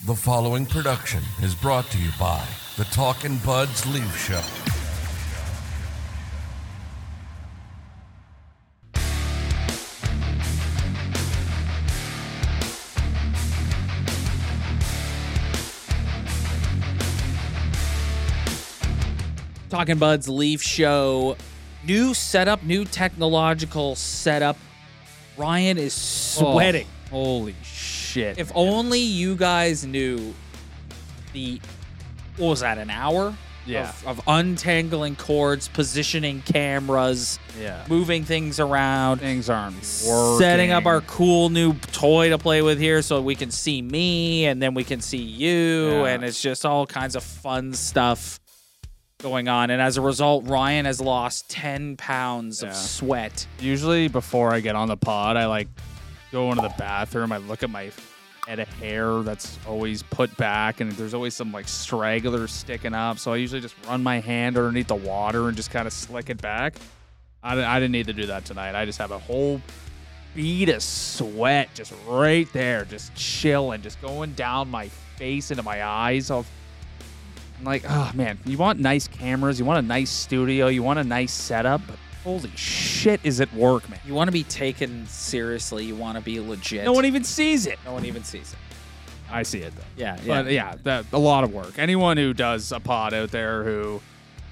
The following production is brought to you by the Talkin' Buds Leaf Show. Talking Buds Leaf Show. New setup, new technological setup. Ryan is sweating. Holy shit. If only you guys knew the what was that, an hour? Yeah. Of, of untangling cords, positioning cameras, yeah. moving things around, Things aren't working. setting up our cool new toy to play with here so we can see me and then we can see you Yeah. and it's just all kinds of fun stuff going on and as a result Ryan has lost 10 pounds Yeah. of sweat Usually before I get on the pod, I like go into the bathroom. I look at my head of hair that's always put back, and there's always some like stragglers sticking up. So I usually just run my hand underneath the water and just kind of slick it back. I I didn't need to do that tonight. I just have a whole bead of sweat just right there, just chilling, just going down my face into my eyes. Of like, oh man, you want nice cameras, you want a nice studio, you want a nice setup, but holy shit, is it work, man? you want to be taken seriously you want to be legit No one even sees it. no one even sees it I see it though. yeah yeah But yeah, that, a lot of work. Anyone who does a pod out there who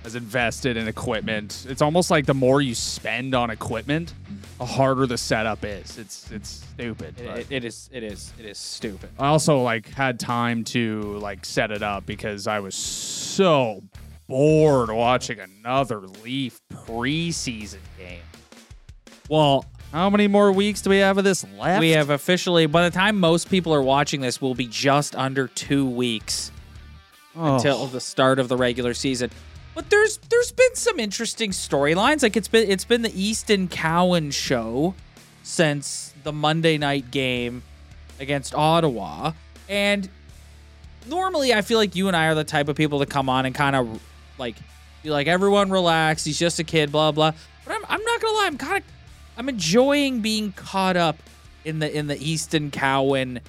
has invested in equipment, it's almost like the more you spend on equipment, the harder the setup is. It's it's stupid. It- but- it- it is it is it is stupid I also like had time to like set it up because I was so bored watching another Leaf preseason game. well How many more weeks do we have of this left? we have officially by the time most people are watching this will be just under 2 weeks Oh. until the start of the regular season. But there's there's been some interesting storylines. Like it's been it's been the Easton Cowan show since the Monday night game against Ottawa. And normally I feel like you and I are the type of people to come on and kind of like be like everyone relax, he's just a kid, blah blah. But I'm I'm not gonna lie, I'm kind of I'm enjoying being caught up in the in the Easton Cowan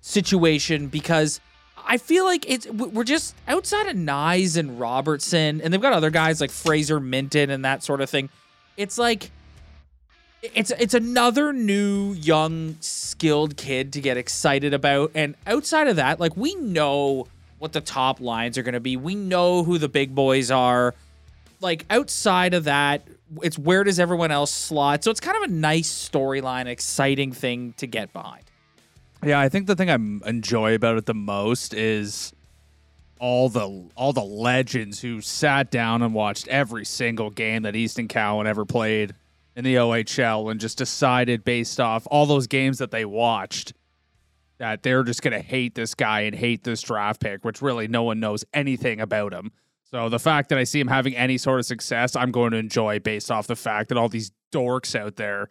situation because I feel like it's we're just outside of Knies and Robertson, and they've got other guys like Fraser Minten and that sort of thing. It's like it's it's another new young skilled kid to get excited about, and outside of that, like we know what the top lines are going to be. We know who the big boys are. Like outside of that, it's where does everyone else slot? So it's kind of a nice storyline, exciting thing to get behind. Yeah, I think the thing I enjoy about it the most is all the all the legends who sat down and watched every single game that Easton Cowan ever played in the OHL and just decided based off all those games that they watched that they're just going to hate this guy and hate this draft pick, which really no one knows anything about him. So the fact that I see him having any sort of success, I'm going to enjoy based off the fact that all these dorks out there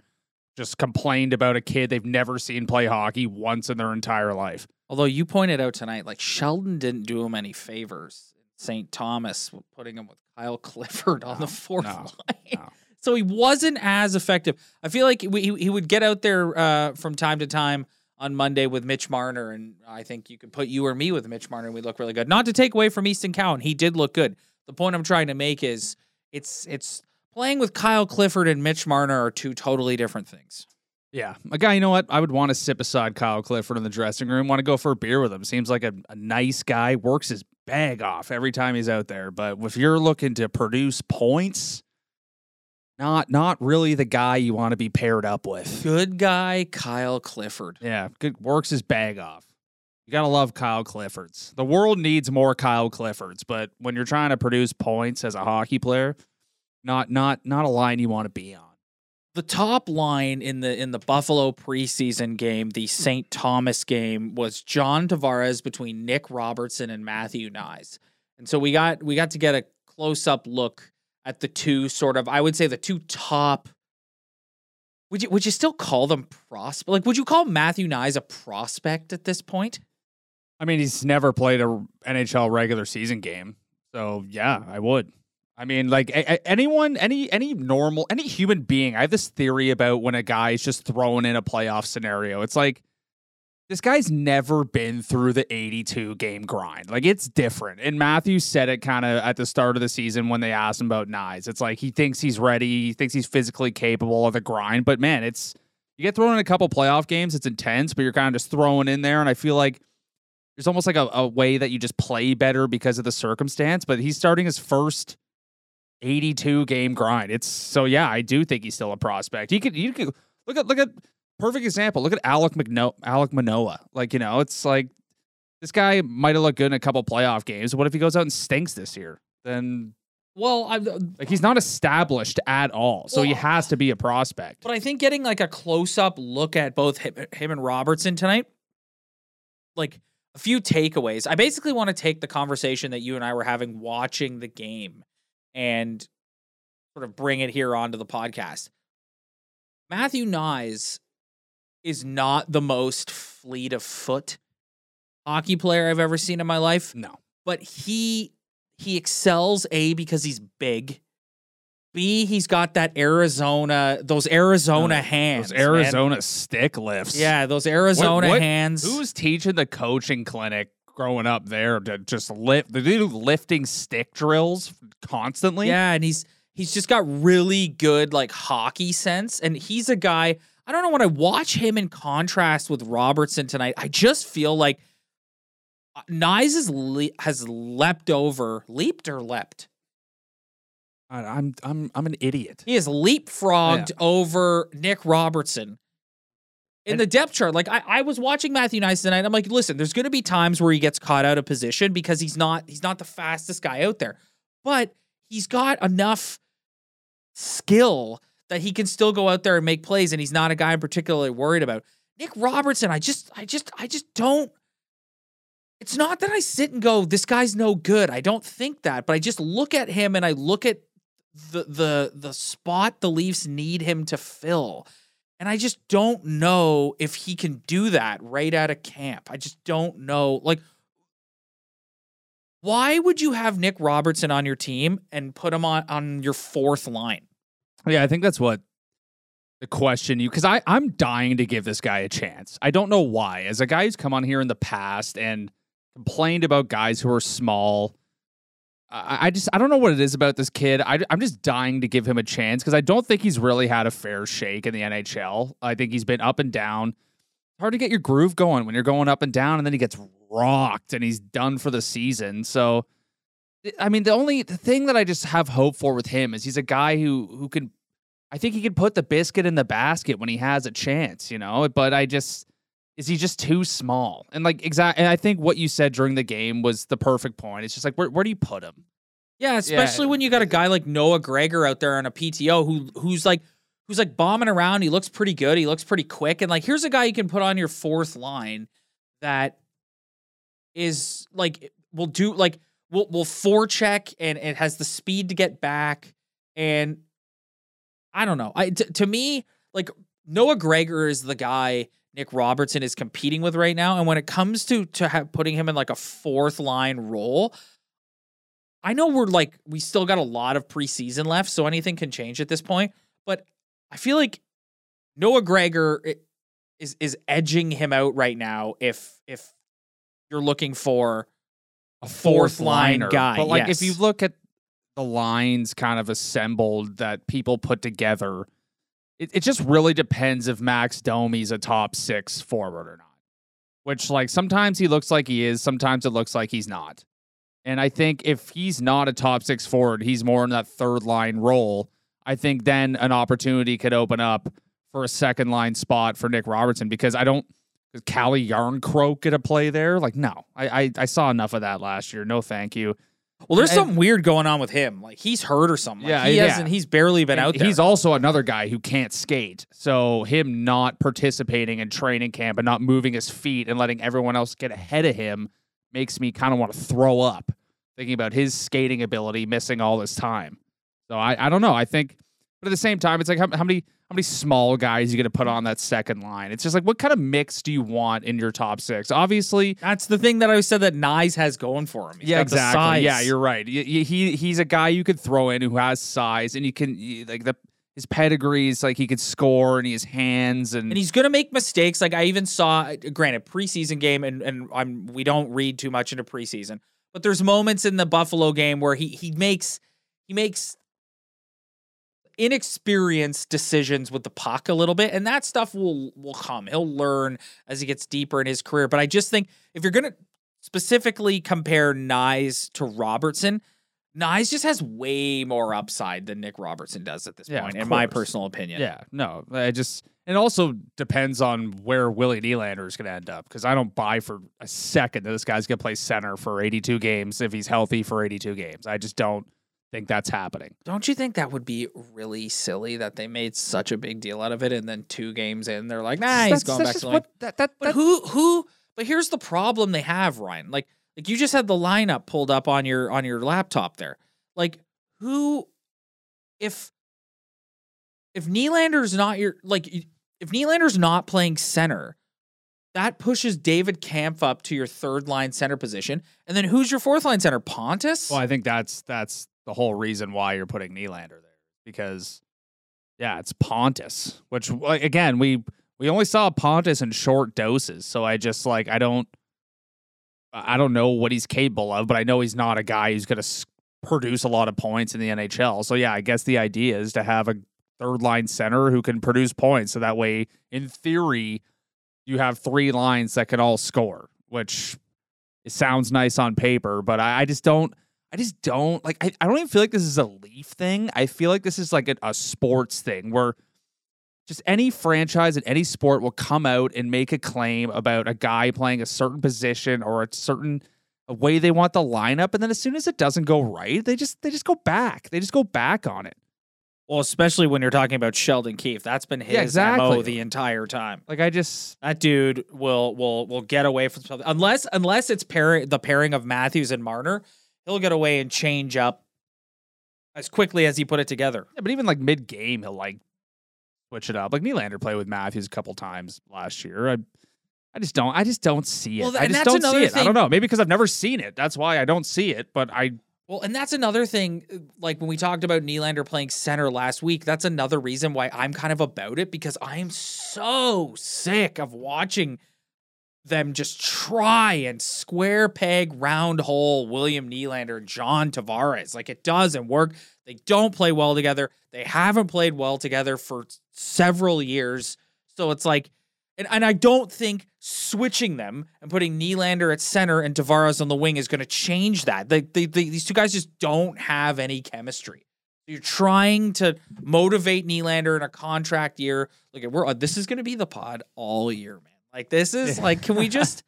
just complained about a kid they've never seen play hockey once in their entire life. Although you pointed out tonight, like Sheldon didn't do him any favors. St. Thomas putting him with Kyle Clifford on the fourth no, line. no. So he wasn't as effective. I feel like we, he, he would get out there uh, from time to time on Monday with Mitch Marner, and I think you could put you or me with Mitch Marner, and we look really good. Not to take away from Easton Cowan, he did look good. The point I'm trying to make is it's it's playing with Kyle Clifford and Mitch Marner are two totally different things. Yeah, a guy. You know what? I would want to sit beside Kyle Clifford in the dressing room. Want to go for a beer with him. Seems like a, a nice guy. Works his bag off every time he's out there. But if you're looking to produce points, not not really the guy you want to be paired up with. Good guy, Kyle Clifford. Yeah, good. Works his bag off. You gotta love Kyle Cliffords. The world needs more Kyle Cliffords, but when you're trying to produce points as a hockey player, not not not a line you want to be on. the top line in the in the Buffalo preseason game, the St. Thomas game, was John Tavares between Nick Robertson and Matthew Knies. And so we got we got to get a close up look at the two sort of I would say the two top would you would you still call them prospect? Like would you call Matthew Knies a prospect at this point? I mean, he's never played a NHL regular season game. So, yeah, I would. I mean, like a- a- anyone, any any normal, any human being. I have this theory about when a guy is just thrown in a playoff scenario. It's like this guy's never been through the 82 game grind. Like it's different. And Matthew said it kind of at the start of the season when they asked him about Knies. It's like he thinks he's ready. He thinks he's physically capable of the grind. But man, it's you get thrown in a couple playoff games. It's intense, but you're kind of just throwing in there. And I feel like there's almost like a, a way that you just play better because of the circumstance. But he's starting his first 82 game grind. It's so yeah, I do think he's still a prospect. He could you could look at look at perfect example. Look at Alec McNo- Alek Manoah. Like, you know, it's like this guy might have looked good in a couple playoff games. What if he goes out and stinks this year? Then Well, I like he's not established at all. So he has to be a prospect. But I think getting like a close up look at both him, him and Robertson tonight, like a few takeaways. I basically want to take the conversation that you and I were having watching the game and sort of bring it here onto the podcast. Matthew Knies is not the most fleet of foot hockey player I've ever seen in my life No. but he he excels a because he's big b he's got that arizona those arizona Uh, hands Those man. Arizona stick lifts. yeah those arizona what- hands Who's teaching the coaching clinic growing up there to just lift? They do lifting stick drills constantly. yeah and he's he's just got really good like hockey sense and he's a guy i don't know when i watch him in contrast with robertson tonight i just feel like uh, Knies has, le- has leapt over, leaped or leapt? I'm I'm I'm an idiot. He has leapfrogged over Nick Robertson in And- the depth chart. Like I, I was watching Matthew Knies tonight. I'm like, listen, there's going to be times where he gets caught out of position because he's not he's not the fastest guy out there, but he's got enough skill that he can still go out there and make plays, and he's not a guy I'm particularly worried about. Nick Robertson, I just, I just, I just don't. It's not that I sit and go, this guy's no good. I don't think that, but I just look at him and I look at the the the spot the Leafs need him to fill. And I just don't know if he can do that right out of camp. I just don't know. Like, why would you have Nick Robertson on your team and put him on, on your fourth line? Yeah, I think that's what the question you because I I'm dying to give this guy a chance. I don't know why. As a guy who's come on here in the past and complained about guys who are small, I, just I don't know what it is about this kid. I, I'm just dying to give him a chance because I don't think he's really had a fair shake in the NHL. I think he's been up and down. Hard to get your groove going when you're going up and down, and then he gets rocked and he's done for the season. So. I mean, the only the thing that I just have hope for with him is he's a guy who who can I think he can put the biscuit in the basket when he has a chance, you know. But I just is he just too small? And like exact and I think what you said during the game was the perfect point. It's just like where where do you put him? Yeah, especially when you got a guy like Noah Gregor out there on a PTO who who's like who's like bombing around. He looks pretty good. He looks pretty quick. And like here's a guy you can put on your fourth line that is like will do like will will forecheck and it has the speed to get back. And I don't know. I t- to me like Noah Gregor is the guy Nick Robertson is competing with right now. And when it comes to to ha- putting him in like a fourth line role, I know we're like we still got a lot of preseason left, so anything can change at this point. But I feel like Noah Gregor is is edging him out right now. If if you're looking for A fourth line liner. guy, But like if you look at the lines kind of assembled that people put together, it, it just really depends if Max Domi's a top six forward or not. Which like sometimes he looks like he is, sometimes it looks like he's not. And I think if he's not a top six forward, he's more in that third line role. I think then an opportunity could open up for a second line spot for Nick Robertson because I don't. Calle Jarnkrok get a play there? Like, no. I, I I saw enough of that last year. No, thank you. Well, there's And- something weird going on with him. Like he's hurt or something. Like, Yeah, he yeah. hasn't. He's barely been And out there. He's also another guy who can't skate. So him not participating in training camp and not moving his feet and letting everyone else get ahead of him makes me kind of want to throw up thinking about his skating ability missing all this time. So I, I don't know. I think, but at the same time, it's like how, how many how many small guys you going to put on that second line? It's just like what kind of mix do you want in your top six? Obviously, That's the thing that I said that Knies has going for him. He's yeah, exactly. Yeah, you're right. Y- He he's a guy you could throw in who has size, and you can like the his pedigrees, like he could score, and he has hands, and, and he's gonna make mistakes. Like I even saw, granted, preseason game, and and I'm we don't read too much into preseason, but there's moments in the Buffalo game where he he makes he makes inexperienced decisions with the puck a little bit, and that stuff will will come. He'll learn as he gets deeper in his career. But I just think if you're gonna specifically compare Knies to Robertson. Knies just has way more upside than Nick Robertson does at this Yeah, point, in my personal opinion. yeah, no, I just it also depends on where Willie Nylander is going to end up because I don't buy for a second that this guy's going to play center for 82 games if he's healthy for 82 games. I just don't think that's happening. Don't you think that would be really silly that they made such a big deal out of it and then two games in they're like, nah, he's going that's back to what- that, that, But that- who who but here's the problem they have, Ryan. Like like you just had the lineup pulled up on your on your laptop there. Like who if if Nylander's not your like if Nylander's not playing center, that pushes David Kampf up to your third line center position. And then who's your fourth line center? Pontus? Well, I think that's that's the whole reason why you're putting Nylander there because yeah, it's Pontus, which like, again we we only saw Pontus in short doses, so I just like I don't I don't know what he's capable of, but I know he's not a guy who's going to produce a lot of points in the NHL. So yeah, I guess the idea is to have a third line center who can produce points, so that way, in theory, you have three lines that can all score, which it sounds nice on paper, but I, I just don't. I just don't like. I, I don't even feel like this is a Leaf thing. I feel like this is like a, a sports thing where just any franchise in any sport will come out and make a claim about a guy playing a certain position or a certain way they want the lineup, and then as soon as it doesn't go right, they just they just go back. They just go back on it. Well, especially when you're talking about Sheldon Keefe. That's been his exactly. MO the entire time. Like I just That dude will will will get away from something unless unless it's pair the pairing of Matthews and Marner, he'll get away and change up as quickly as he put it together. Yeah, but even like mid game, he'll like switch it up. Like Nylander played with Matthews a couple times last year. I, I just don't. I just don't see it. Well, I just don't see it. I don't know. Maybe because I've never seen it. That's why I don't see it. But I Well, and that's another thing. uh, Like when we talked about Nylander playing center last week, that's another reason why I'm kind of about it because I'm so sick of watching them just try and square peg round hole William Nylander and John Tavares. Like it doesn't work. They don't play well together. They haven't played well together for several years. So it's like, and, and I don't think switching them and putting Nylander at center and Tavares on the wing is going to change that. They, they, they, these two guys just don't have any chemistry. You're trying to motivate Nylander in a contract year. Look, at we're uh, this is going to be the pod all year, man. Like this is like, can we just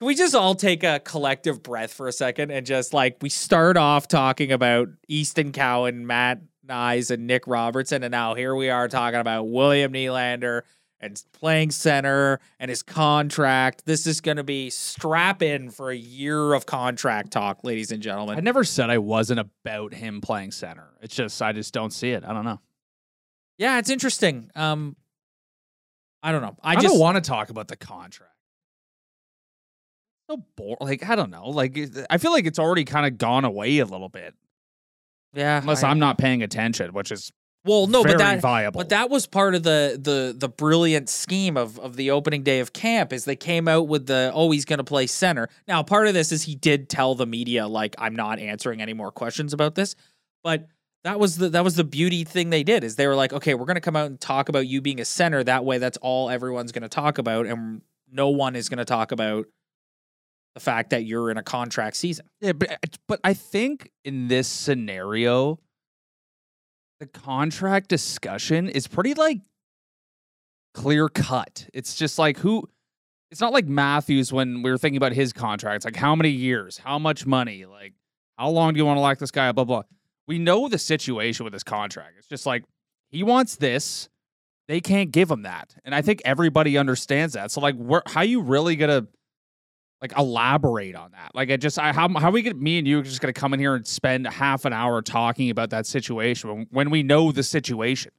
can we just all take a collective breath for a second and just like we start off talking about Easton Cowan, Matt Knies, and Nick Robertson, and now here we are talking about William Nylander and playing center and his contract. This is going to be strap in for a year of contract talk, ladies and gentlemen. I never said I wasn't about him playing center. It's just I just don't see it. I don't know. Yeah, it's interesting. Um, I don't know. I, I, just don't want to talk about the contract. So boring. Like I don't know. Like I feel like it's already kind of gone away a little bit. yeah. Unless I, I'm not paying attention, which is well, no, very but that viable. But that was part of the the the brilliant scheme of of the opening day of camp is they came out with the oh he's going to play center. Now part of this is he did tell the media like I'm not answering any more questions about this, but that was the that was the beauty thing they did is they were like okay we're going to come out and talk about you being a center that way that's all everyone's going to talk about and no one is going to talk about the fact that you're in a contract season. Yeah, but uh, but I think in this scenario, the contract discussion is pretty like clear cut. It's just like who. It's not like Matthews when we were thinking about his contract. It's like how many years, how much money, like How long do you want to lock this guy? Blah blah. We know the situation with his contract. It's just like he wants this. They can't give him that, and I think everybody understands that. So like, where how you really gonna like elaborate on that? Like, I just I, how how we get me and you just gonna come in here and spend half an hour talking about that situation when, when we know the situation.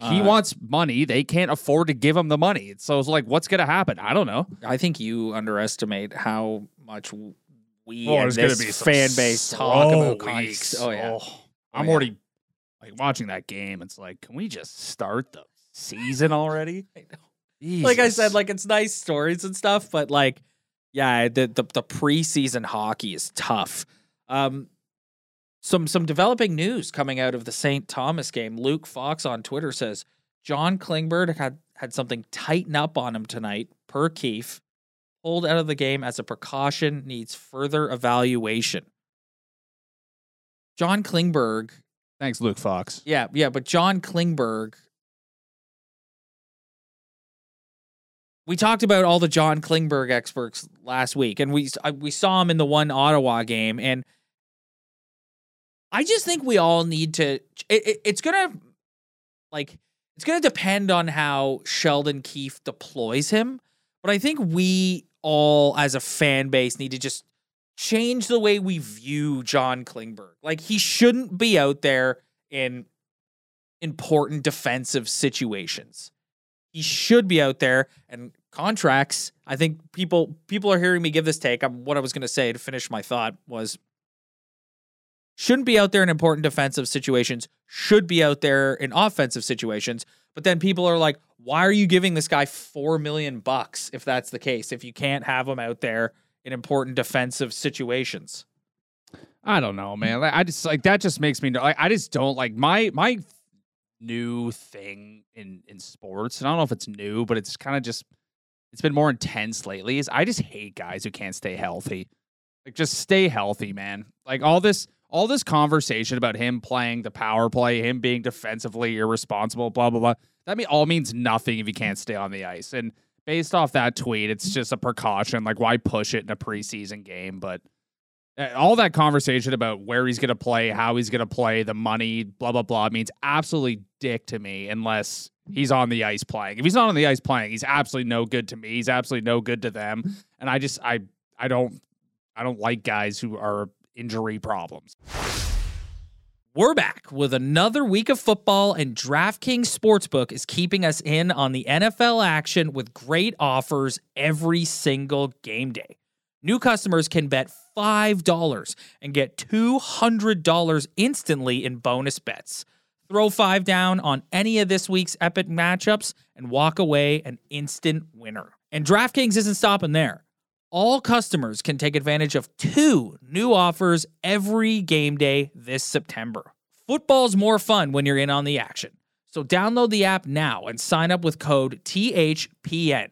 He Uh, wants money. They can't afford to give him the money. So it's like, what's going to happen? I don't know. I think you underestimate how much we Oh, and there's gonna this be fan base talk about weeks. Oh yeah. I'm yeah. already like watching that game. It's like, can we just start the season already? I know. Like I said, like it's nice stories and stuff, but like, yeah, the the, the preseason hockey is tough. Um, some some developing news coming out of the St. Thomas game. Luke Fox on Twitter says John Klingberg had had something tighten up on him tonight. Per Keefe, pulled out of the game as a precaution, needs further evaluation. John Klingberg thanks, Luke Fox. yeah, yeah, but John Klingberg. We talked about all the John Klingberg experts last week, and we uh, we saw him in the one Ottawa game, and I just think we all need to. It, it, it's gonna like it's gonna depend on how Sheldon Keefe deploys him, but I think we all as a fan base need to just change the way we view John Klingberg. Like he shouldn't be out there in important defensive situations. He should be out there and contracts. I think people people are hearing me give this take. I'm, what I was going to say to finish my thought was shouldn't be out there in important defensive situations, should be out there in offensive situations. But then people are like, why are you giving this guy 4 million bucks if that's the case if you can't have him out there in important defensive situations? I don't know, man. Like, I just like that. Just makes me like I just don't like my my new thing in in sports. And I don't know if it's new, but it's kind of just it's been more intense lately. Is I just hate guys who can't stay healthy. Like just stay healthy, man. Like all this all this conversation about him playing the power play, him being defensively irresponsible, blah blah blah. That mean all means nothing if he can't stay on the ice. And based off that tweet, it's just a precaution. Like why push it in a preseason game? But uh, all that conversation about where he's going to play, how he's going to play, the money, blah blah blah means absolutely dick to me unless he's on the ice playing. If he's not on the ice playing, he's absolutely no good to me. He's absolutely no good to them. And I just I I don't I don't like guys who are injury problems. We're back with another week of football, and DraftKings Sportsbook is keeping us in on the NFL action with great offers every single game day. New customers can bet $5 and get $200 instantly in bonus bets. Throw five down on any of this week's epic matchups and walk away an instant winner. And DraftKings isn't stopping there. All customers can take advantage of two new offers every game day this September. Football's more fun when you're in on the action. So download the app now and sign up with code THPN.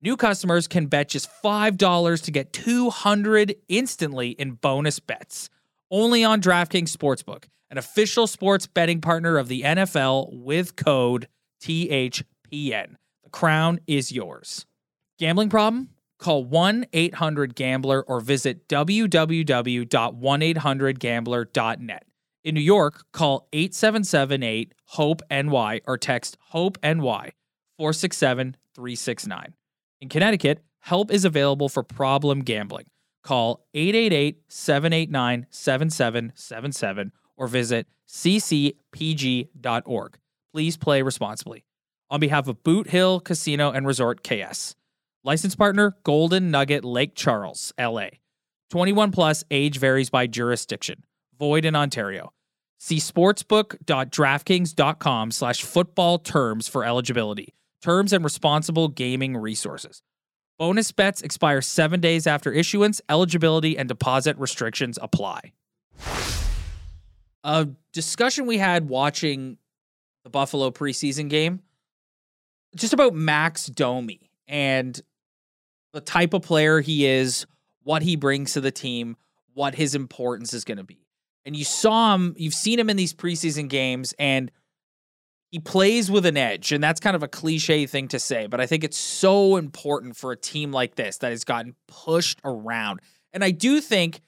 New customers can bet just $5 to get 200 instantly in bonus bets. Only on DraftKings Sportsbook, an official sports betting partner of the NFL with code THPN. The crown is yours. Gambling problem? Call 1 800 Gambler or visit www.1800Gambler.net. In New York, call 8778 HOPE NY or text HOPE NY 467 369. In Connecticut, help is available for problem gambling. Call 888 789 7777 or visit ccpg.org. Please play responsibly. On behalf of Boot Hill Casino and Resort KS. License partner Golden Nugget Lake Charles, LA. 21 plus age varies by jurisdiction. Void in Ontario. See sportsbook.draftkings.com slash football terms for eligibility. Terms and responsible gaming resources. Bonus bets expire seven days after issuance. Eligibility and deposit restrictions apply. A discussion we had watching the Buffalo preseason game just about Max Domi and the type of player he is, what he brings to the team, what his importance is going to be. And you saw him, you've seen him in these preseason games, and he plays with an edge. And that's kind of a cliche thing to say, but I think it's so important for a team like this that has gotten pushed around. And I do think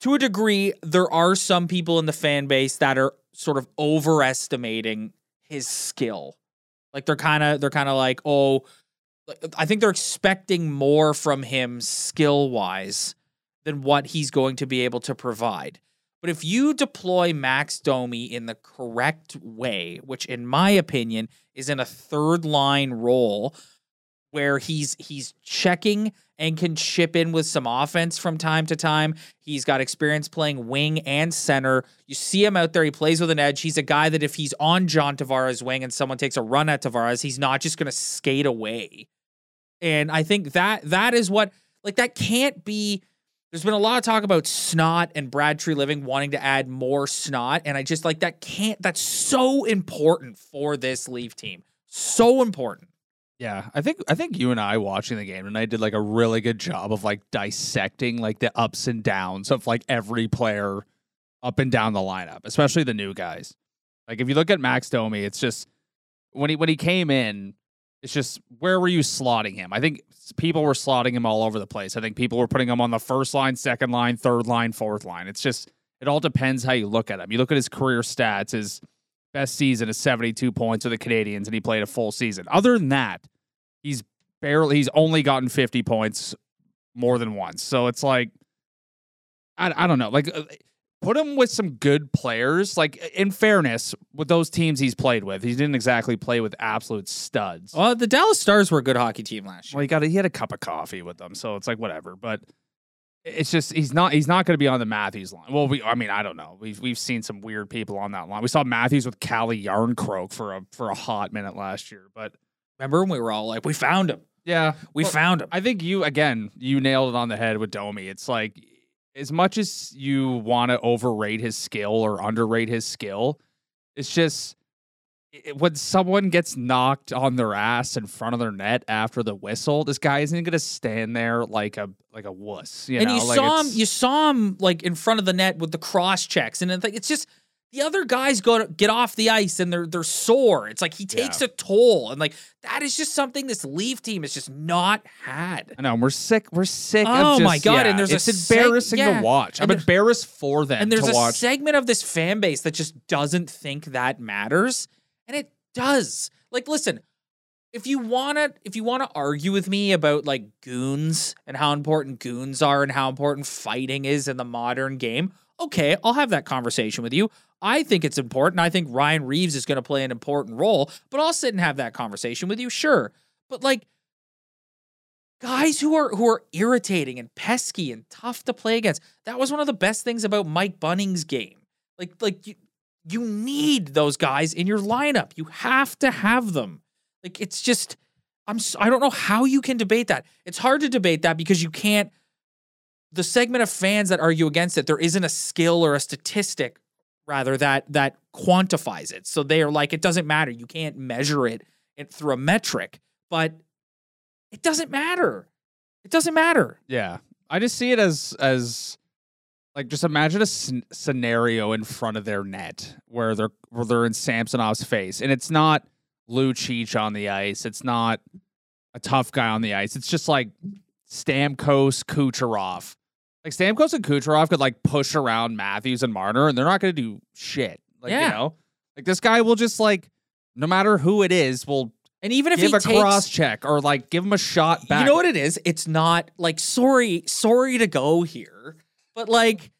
to a degree, there are some people in the fan base that are sort of overestimating his skill. Like they're kind of they're kind of like, oh, I think they're expecting more from him skill wise than what he's going to be able to provide. But if you deploy Max Domi in the correct way, which in my opinion is in a third line role where he's he's checking and can chip in with some offense from time to time. He's got experience playing wing and center. You see him out there, he plays with an edge. He's a guy that if he's on John Tavares' wing and someone takes a run at Tavares, he's not just going to skate away. And I think that that is what like that can't be there's been a lot of talk about snot and Brad Treliving wanting to add more snot and I just like that can't that's so important for this Leaf team. So important. Yeah, I think I think you and I watching the game I did like a really good job of like dissecting like the ups and downs of like every player up and down the lineup, especially the new guys. Like if you look at Max Domi, it's just when he when he came in, it's just where were you slotting him? I think people were slotting him all over the place. I think people were putting him on the first line, second line, third line, fourth line. It's just it all depends how you look at him. You look at his career stats, his best season is 72 points with the Canadiens and he played a full season. Other than that, he's barely he's only gotten 50 points more than once. So it's like I, I don't know. Like uh, put him with some good players. Like in fairness, with those teams he's played with, he didn't exactly play with absolute studs. Well, the Dallas Stars were a good hockey team last year. Well, he got a, he had a cup of coffee with them, so it's like whatever. But it's just he's not he's not going to be on the Matthews line. Well, we I mean I don't know. We've we've seen some weird people on that line. We saw Matthews with Calle Jarnkrok for a for a hot minute last year, but Remember when we were all like, we found him. yeah, We Well, found him. I think you again, you nailed it on the head with Domi. It's like as much as you want to overrate his skill or underrate his skill, it's just it- when someone gets knocked on their ass in front of their net after the whistle, this guy isn't going to stand there like a like a wuss. You and know? you Like, saw him, you saw him like in front of the net with the cross checks, and it's like it's just the other guys go to get off the ice and they're they're sore. It's like he takes a toll, and like that is just something this Leaf team has just not had. I know and we're sick. We're sick. Oh of just, my God, yeah, and there's a it's seg- embarrassing yeah, to watch. I'm embarrassed for them And there's a watch. segment of this fan base that just doesn't think that matters, and it does. Like, listen, if you wanna if you wanna argue with me about like goons and how important goons are and how important fighting is in the modern game, okay, I'll have that conversation with you. I think it's important. I think Ryan Reaves is going to play an important role, but I'll sit and have that conversation with you, sure. But like guys who are who are irritating and pesky and tough to play against. That was one of the best things about Mike Bunting's game. Like like you you need those guys in your lineup. You have to have them. Like it's just I'm I don't know how you can debate that. It's hard to debate that because you can't the segment of fans that argue against it there isn't a skill or a statistic rather that that quantifies it. So they are like it doesn't matter. You can't measure it, through a metric. But it doesn't matter. It doesn't matter. Yeah, I just see it as as like just imagine a sc- scenario in front of their net where they're where they're in Samsonov's face, and it's not Cheech on the ice. It's not a tough guy on the ice. It's just like Stamkos, Kucherov. Like Stamkos and Kucherov could like push around Matthews and Marner, and they're not going to do shit. Like you Yeah. know, like this guy will just like no matter who it is, will And even if give he a takes cross check or like give him a shot back. You know what it is? It's not like sorry, sorry to go here, but like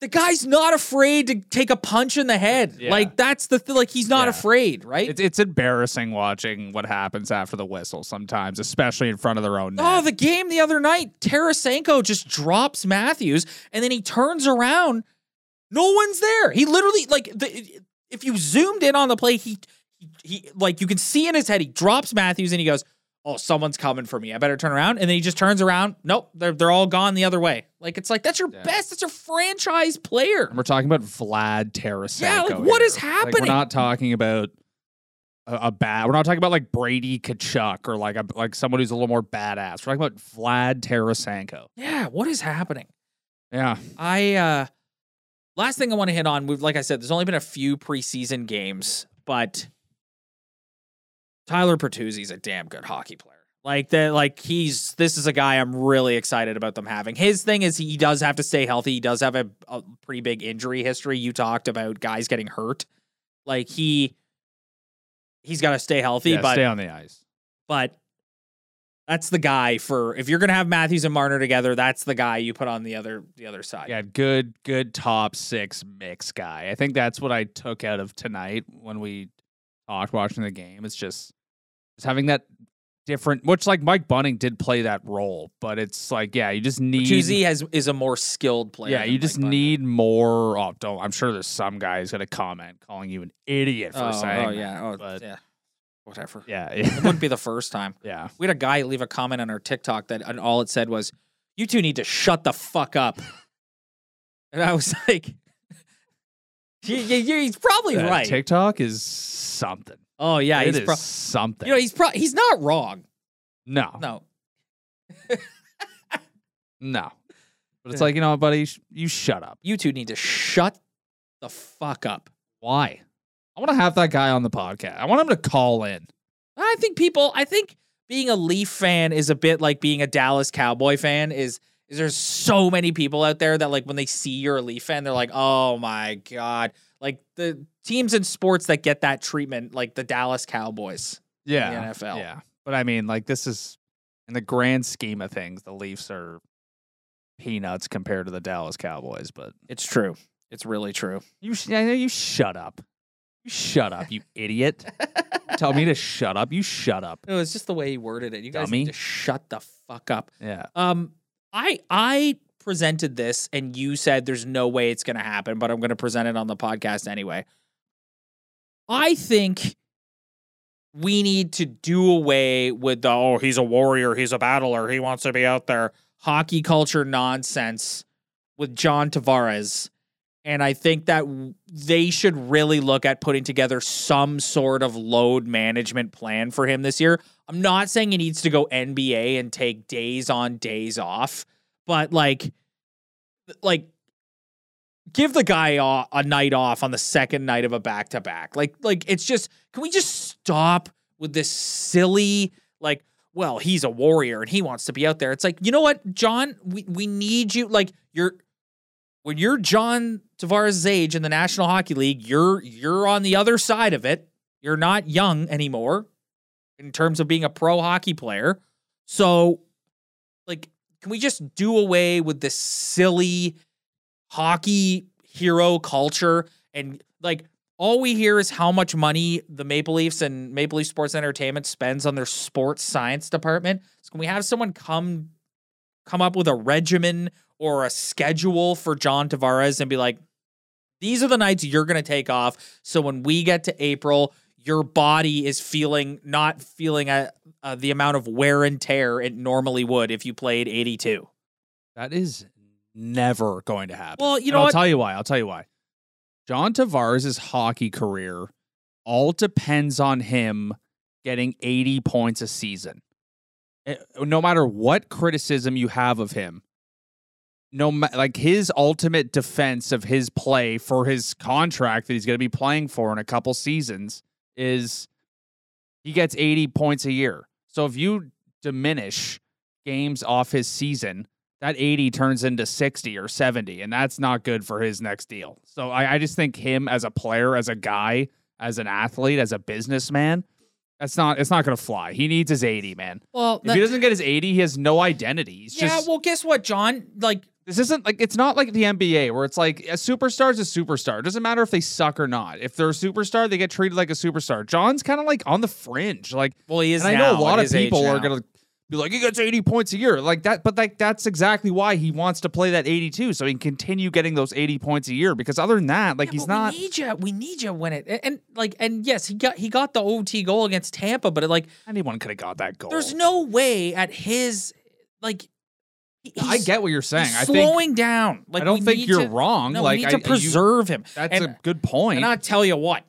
the guy's not afraid to take a punch in the head. Yeah. Like that's the th- like he's not Yeah. afraid, right? It's it's embarrassing watching what happens after the whistle sometimes, especially in front of their own oh, net. Oh, the game the other night, Tarasenko just drops Matthews and then he turns around. No one's there. He literally like the, if you zoomed in on the play, he, he he like you can see in his head he drops Matthews and he goes, "Oh, someone's coming for me. I better turn around." And then he just turns around. Nope, they're they're all gone the other way. Like it's like that's your Yeah. best. That's your franchise player. And we're talking about Vlad Tarasenko. Yeah, like, what here. is Like, happening? we're not talking about a, a bad. We're not talking about like Brady Tkachuk or like a like someone who's a little more badass. We're talking about Vlad Tarasenko. Yeah, what is happening? Yeah, I uh last thing I want to hit on, we've like I said, there's only been a few preseason games, but Tyler Bertuzzi's a damn good hockey player. Like that, like he's this is a guy I'm really excited about them having. His thing is he does have to stay healthy. He does have a, a pretty big injury history. You talked about guys getting hurt. Like he he's got to stay healthy, Yeah, but stay on the ice. but that's the guy for if you're gonna have Matthews and Marner together, that's the guy you put on the other the other side. Yeah, good, good top six mix guy. I think that's what I took out of tonight when we talked watching the game. It's just, having that different, which like Mike Bunting did play that role, but it's like, yeah, you just need. Chuzy has is a more skilled player. yeah, you just Mike need more. Oh, don't. I'm sure there's some guy who's gonna comment calling you an idiot for Oh, oh saying. oh that, yeah, oh but yeah, whatever. yeah, It wouldn't be the first time. yeah. We had a guy leave a comment on our TikTok that and all it said was, "You two need to shut the fuck up," and I was like, "You- you- you- "He's probably That right." TikTok is something. Oh yeah, it he's is pro- something. you know he's pro- he's not wrong. no, No, no. But it's like you know, buddy, sh- you shut up. you two need to shut the fuck up. Why? I want to have that guy on the podcast. I want him to call in. I think people. I think being a Leaf fan is a bit like being a Dallas Cowboy fan. Is is there's so many people out there that like when they see you're a Leaf fan, they're like, oh my god. Like the teams in sports that get that treatment, like the Dallas Cowboys. Yeah, the NFL. Yeah, but I mean, like this is in the grand scheme of things, the Leafs are peanuts compared to the Dallas Cowboys. But It's true. It's really true. you, sh- I know you shut up. You shut up, you idiot. Tell me to shut up. You shut up. No, it's just the way he worded it. You guys Dummy. need to shut the fuck up. Yeah. Um, I I presented this and you said there's no way it's gonna happen, but I'm gonna present it on the podcast anyway. I think we need to do away with the oh he's a warrior, he's a battler, he wants to be out there hockey culture nonsense with John Tavares. And I think that they should really look at putting together some sort of load management plan for him this year. I'm not saying he needs to go NBA and take days on, days off, but like, like, give the guy a, a night off on the second night of a back to back. Like, like it's just, can we just stop with this silly like? Well, he's a warrior and he wants to be out there. It's like, you know what, John, we we need you. Like, you're when you're John Tavares' age in the National Hockey League, you're you're on the other side of it. You're not young anymore in terms of being a pro hockey player. So, like, can we just do away with this silly hockey hero culture and like all we hear is how much money the Maple Leafs and Maple Leaf Sports Entertainment spends on their sports science department. So can we have someone come come up with a regimen or a schedule for John Tavares and be like, these are the nights you're going to take off. So when we get to April, your body is feeling not feeling a, uh, the amount of wear and tear it normally would if you played 82. That is never going to happen. Well, you know I'll tell you why. I'll tell you why. John Tavares' hockey career all depends on him getting 80 points a season. Eh, No matter what criticism you have of him, no ma- like his ultimate defense of his play for his contract that he's going to be playing for in a couple seasons is he gets 80 points a year. So if you diminish games off his season, that 80 turns into 60 or 70, and that's not good for his next deal. So I, I just think him as a player, as a guy, as an athlete, as a businessman, that's not it's not gonna fly. He needs his 80, man. Well, If he doesn't get his 80, he has no identity. He's yeah, just well, guess what, John? Like, this isn't like it's not like the NBA where it's like a superstar is a superstar. It doesn't matter if they suck or not. If they're a superstar, they get treated like a superstar. John's kind of like on the fringe. Like well, he is. and I know a lot of people are gonna be like, he gets 80 points a year. Like that, but like that's exactly why he wants to play that 82, so he can continue getting those 80 points a year. Because other than that, like Yeah, he's not We need you. We need you when it and, and, like and yes, he got he got the OT goal against Tampa, but it, like anyone could have got that goal. there's no way at his like. I get what you're saying. I think slowing down. Like I don't think you're to- wrong. No, like we I- need you- to preserve him. that's and, a good point. And I'll tell you what,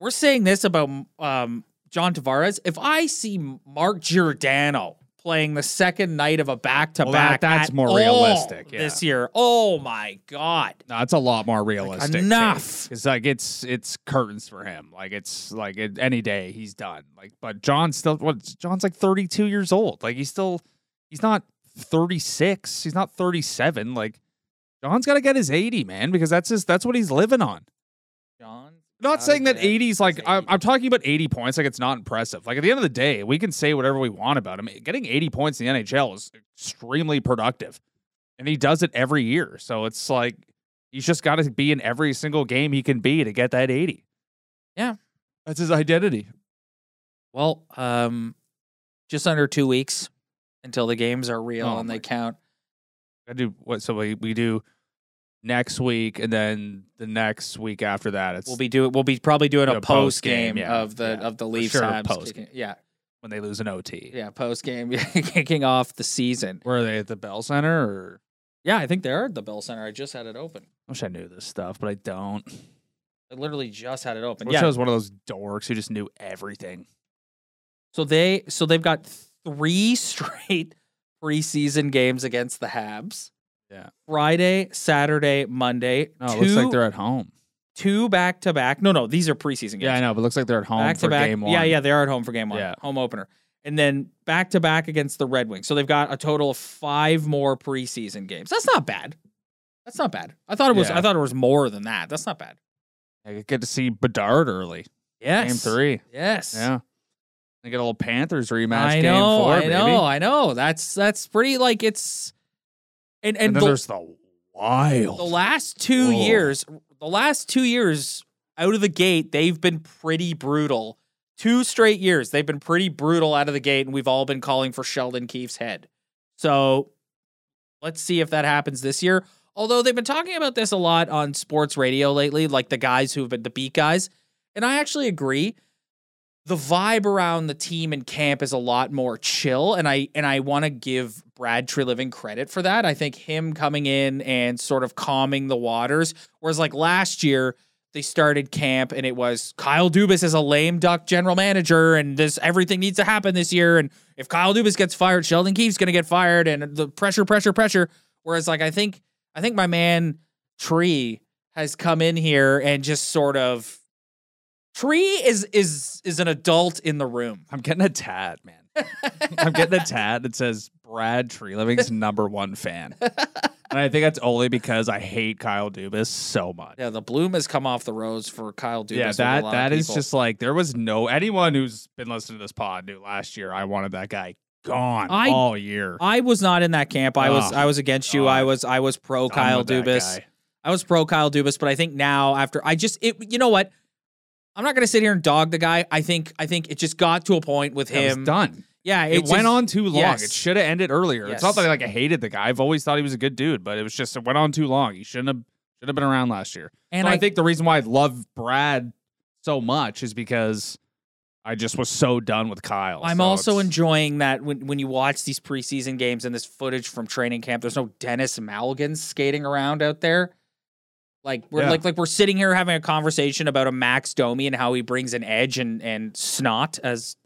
we're saying this about um, John Tavares. If I see Mark Giordano playing the second night of a back to back, that's more realistic, yeah. this year. Oh my god! No, it's a lot more realistic. enough. It's like it's it's curtains for him. Like it's like it, any day he's done. Like, but John's still what? John's like 32 years old. Like he's still he's not 36. He's not 37. Like John's got to get his 80, man, because that's his that's what he's living on. John, not saying that 80's like his I'm, I'm talking about 80 points like it's not impressive. Like at the end of the day, we can say whatever we want about him. Getting 80 points in the NHL is extremely productive. And he does it every year. So it's like he's just got to be in every single game he can be to get that 80. Yeah. That's his identity. Well, um, just under two weeks until the games are real Oh and they count. I do what so we, we do next week and then the next week after that it's We'll be doing. We'll be probably doing a a post post-game, yeah, of the yeah, of the Leafs. sure, post kicking- Yeah, when they lose an OT. yeah, post game kicking off the season. Were they at the Bell Center or Yeah, I think they are at the Bell Center. I just had it open. I wish I knew this stuff, but I don't. I literally just had it open. Wish yeah. I was one of those dorks who just knew everything. So they so they've got three straight preseason games against the Habs. Yeah. Friday, Saturday, Monday. No, it two, looks like they're at home. two back to back. No, no, these are preseason games. Yeah, I know, but it looks like they're at home back for to back. game one. Yeah, yeah, they are at home for game one. Yeah. Home opener. And then back to back against the Red Wings. So they've got a total of five more preseason games. That's not bad. That's not bad. I thought it was Yeah. I thought it was more than that. That's not bad. I get to see Bedard early. Yes. Game three. Yes. Yeah. They get a little Panthers rematch I game know, four, I baby. know, I know. That's that's pretty like it's and and, And, then the, there's the wild. the last two Oh. years, the last two years out of the gate, they've been pretty brutal. Two straight years, they've been pretty brutal out of the gate, and we've all been calling for Sheldon Keefe's head. So let's see if that happens this year. Although they've been talking about this a lot on sports radio lately, like the guys who've been the beat guys. And I actually agree. The vibe around the team and camp is a lot more chill. And I and I want to give Brad Treliving credit for that. I think him coming in and sort of calming the waters. Whereas like last year, they started camp and it was Kyle Dubas is a lame duck general manager and this everything needs to happen this year. And if Kyle Dubas gets fired, Sheldon Keefe's gonna get fired and the pressure, pressure, pressure. Whereas like I think I think my man Tree has come in here and just sort of Tree is is is an adult in the room. I'm getting a tat, man. I'm getting a tat that says Brad Treliving's number one fan. And I think that's only because I hate Kyle Dubas so much. Yeah, the bloom has come off the rose for Kyle Dubas. yeah, that that is just like there was no anyone who's been listening to this pod knew last year I wanted that guy gone I- all year. I was not in that camp. I was Oh, I was against you. I was I was pro Kyle Dubas. I was pro Kyle Dubas, but I think now after I just it you know what? I'm not gonna sit here and dog the guy. I think I think it just got to a point with It was him. done. Yeah, It, just- went on too long. yes. It should have ended earlier. It's not Yes. that like I hated the guy. I've always thought he was a good dude, but it was just it went on too long. He shouldn't have should have been around last year. And so I, I, think the reason why I love Brad so much is because I just was so done with Kyle. I'm So also enjoying that when when you watch these preseason games and this footage from training camp, there's no Denis Malgin skating around out there. Like we're Yeah. like like we're sitting here having a conversation about a Max Domi and how he brings an edge and and snot, as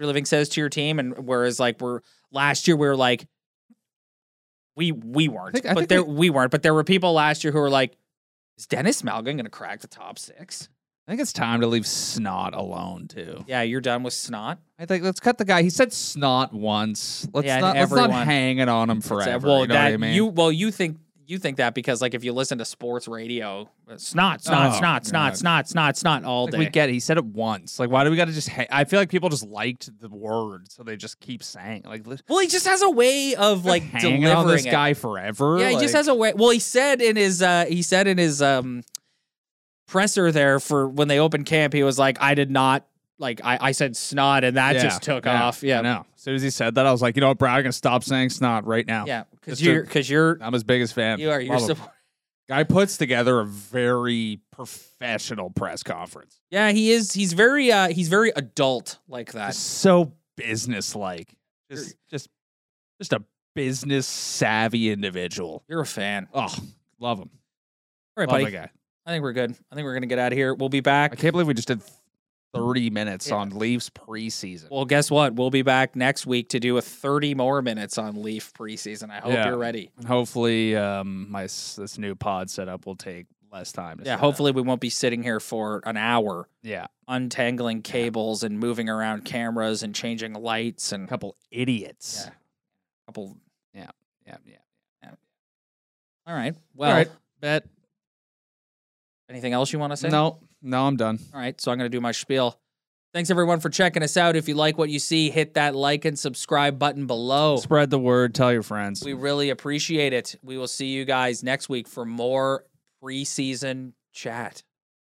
Treliving says to your team, and whereas like we're last year we were like we we weren't, think- I but there we- we weren't, but there were people last year who were like, is Denis Malgin gonna crack the top six? I think it's time to leave Snot alone too. Yeah, you're done with snot. I think let's cut the guy. He said Snot once. Let's Yeah, not let's not everyone- hang it on him uh, forever. well, you know that what I mean? you well you think you think that because like if you listen to sports radio, uh, snot, snot, Oh, snot, snot, snot, snot, snot all like day. we get it. He said it once. Like, why do we got to just? Ha- I feel like people just liked the word, so they just keep saying like. well, he just has a way of like delivering on this it. guy forever. Yeah, he just has a way. Well, he said in his uh he said in his um presser there for when they opened camp, he was like, I did not like I I said snot and that Yeah, just took yeah, off. Yeah, know. As soon as he said that, I was like, you know what, Brad, I'm gonna stop saying snot right now. yeah, because you're because you're I'm his biggest fan. you are you're Love him. so, Guy puts together a very professional press conference. yeah he is he's very uh he's very adult like that. Just so business like. Just just just a business savvy individual. You're a fan. Oh, love him. All right, love buddy. the guy. I think we're good. I think we're gonna get out of here. We'll be back. I can't believe we just did 30 minutes Yeah. on Leafs preseason. Well, guess what? We'll be back next week to do a 30 more minutes on Leaf preseason. I hope Yeah. you're ready. Hopefully, um, my this new pod setup will take less time. To Yeah, set up. hopefully we won't be sitting here for an hour Yeah, untangling cables and moving around cameras and changing lights and a couple idiots. Yeah. couple. yeah, yeah. All right. Well, All right, bet. anything else you want to say? No, no, I'm done. All right, so I'm going to do my spiel. Thanks everyone for checking us out. If you like what you see, hit that like and subscribe button below. Spread the word. Tell your friends. We really appreciate it. We will see you guys next week for more preseason chat.